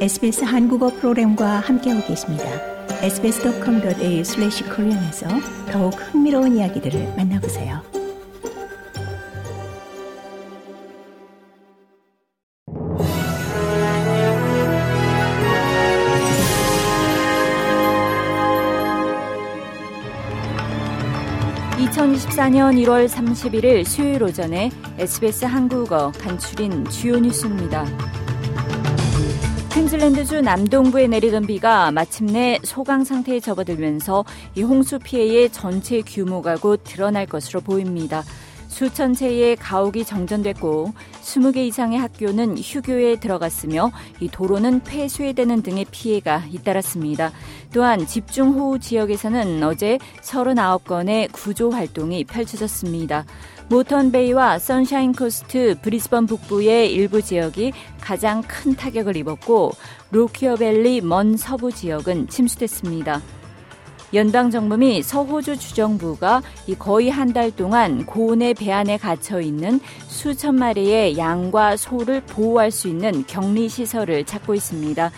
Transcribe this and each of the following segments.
SBS 한국어 프로그램과 함께하고 계십니다. sbs.com.au/korean에서 더욱 흥미로운 이야기들을 만나보세요. (2024년 1월 31일) 수요일 오전에 SBS 한국어 간추린 주요 뉴스입니다. 퀸즐랜드주 남동부에 내리던 비가 마침내 소강 상태에 접어들면서 이 홍수 피해의 전체 규모가 곧 드러날 것으로 보입니다. 수천 채의 가옥이 정전됐고 20개 이상의 학교는 휴교에 들어갔으며 이 도로는 폐쇄되는 등의 피해가 잇따랐습니다. 또한 집중호우 지역에서는 어제 39건의 구조 활동이 펼쳐졌습니다. 모턴베이와 선샤인 코스트 브리스번 북부의 일부 지역이 가장 큰 타격을 입었고 로키어밸리 먼 서부 지역은 침수됐습니다. 연방 정부 및 서호주 주정부가 거의 한 달 동안 고온의 배 안에 갇혀 있는 수천 마리의 양과 소를 보호할 수 있는 격리 시설을 찾고 있습니다.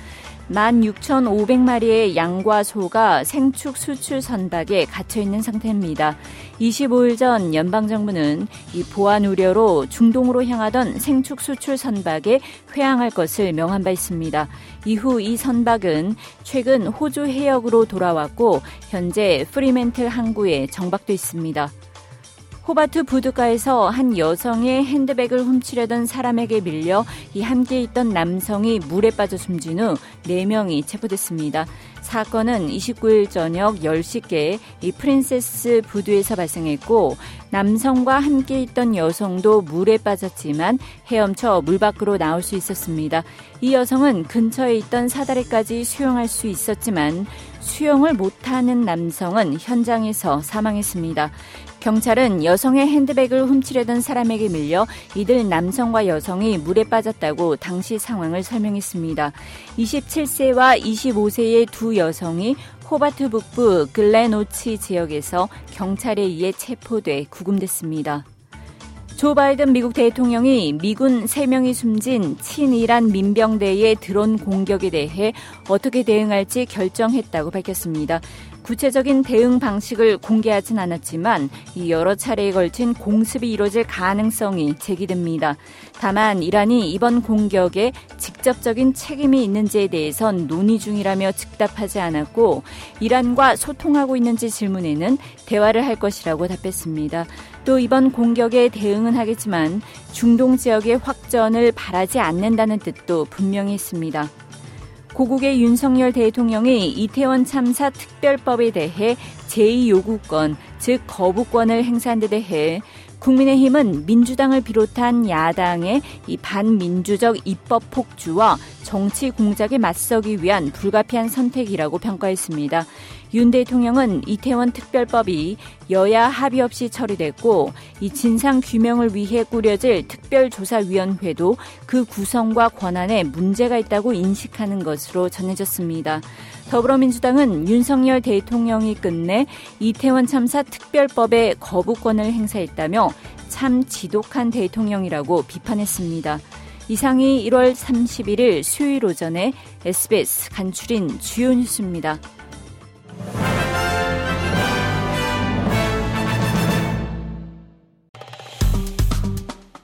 16,500마리의 양과 소가 생축 수출 선박에 갇혀 있는 상태입니다. 25일 전 연방 정부는 이 보안 우려로 중동으로 향하던 생축 수출 선박에 회항할 것을 명한 바 있습니다. 이후 이 선박은 최근 호주 해역으로 돌아왔고 현재 프리멘틀 항구에 정박돼 있습니다. 호바트 부두가에서 한 여성의 핸드백을 훔치려던 사람에게 밀려 이 함께 있던 남성이 물에 빠져 숨진 후 4명이 체포됐습니다. 사건은 29일 저녁 10시께 이 프린세스 부두에서 발생했고 남성과 함께 있던 여성도 물에 빠졌지만 헤엄쳐 물 밖으로 나올 수 있었습니다. 이 여성은 근처에 있던 사다리까지 수영할 수 있었지만 수영을 못하는 남성은 현장에서 사망했습니다. 경찰은 여성의 핸드백을 훔치려던 사람에게 밀려 이들 남성과 여성이 물에 빠졌다고 당시 상황을 설명했습니다. 27세와 25세의 두 여성이 호바트 북부 글레노치 지역에서 경찰에 의해 체포돼 구금됐습니다. 조 바이든 미국 대통령이 미군 3명이 숨진 친이란 민병대의 드론 공격에 대해 어떻게 대응할지 결정했다고 밝혔습니다. 구체적인 대응 방식을 공개하진 않았지만 이 여러 차례에 걸친 공습이 이뤄질 가능성이 제기됩니다. 다만 이란이 이번 공격에 직접적인 책임이 있는지에 대해선 논의 중이라며 즉답하지 않았고 이란과 소통하고 있는지 질문에는 대화를 할 것이라고 답했습니다. 또 이번 공격에 대응은 하겠지만 중동 지역의 확전을 바라지 않는다는 뜻도 분명히 있습니다. 고국의 윤석열 대통령이 이태원 참사 특별법에 대해 제2요구권, 즉 거부권을 행사한 데 대해 국민의힘은 민주당을 비롯한 야당의 이 반민주적 입법 폭주와 정치 공작에 맞서기 위한 불가피한 선택이라고 평가했습니다. 윤 대통령은 이태원 특별법이 여야 합의 없이 처리됐고 이 진상 규명을 위해 꾸려질 특별조사위원회도 그 구성과 권한에 문제가 있다고 인식하는 것으로 전해졌습니다. 더불어민주당은 윤석열 대통령이 끝내 이태원 참사 특별법의 거부권을 행사했다며 참 지독한 대통령이라고 비판했습니다. 이상이 1월 31일 수요일 오전에 SBS 간추린 주요 뉴스입니다.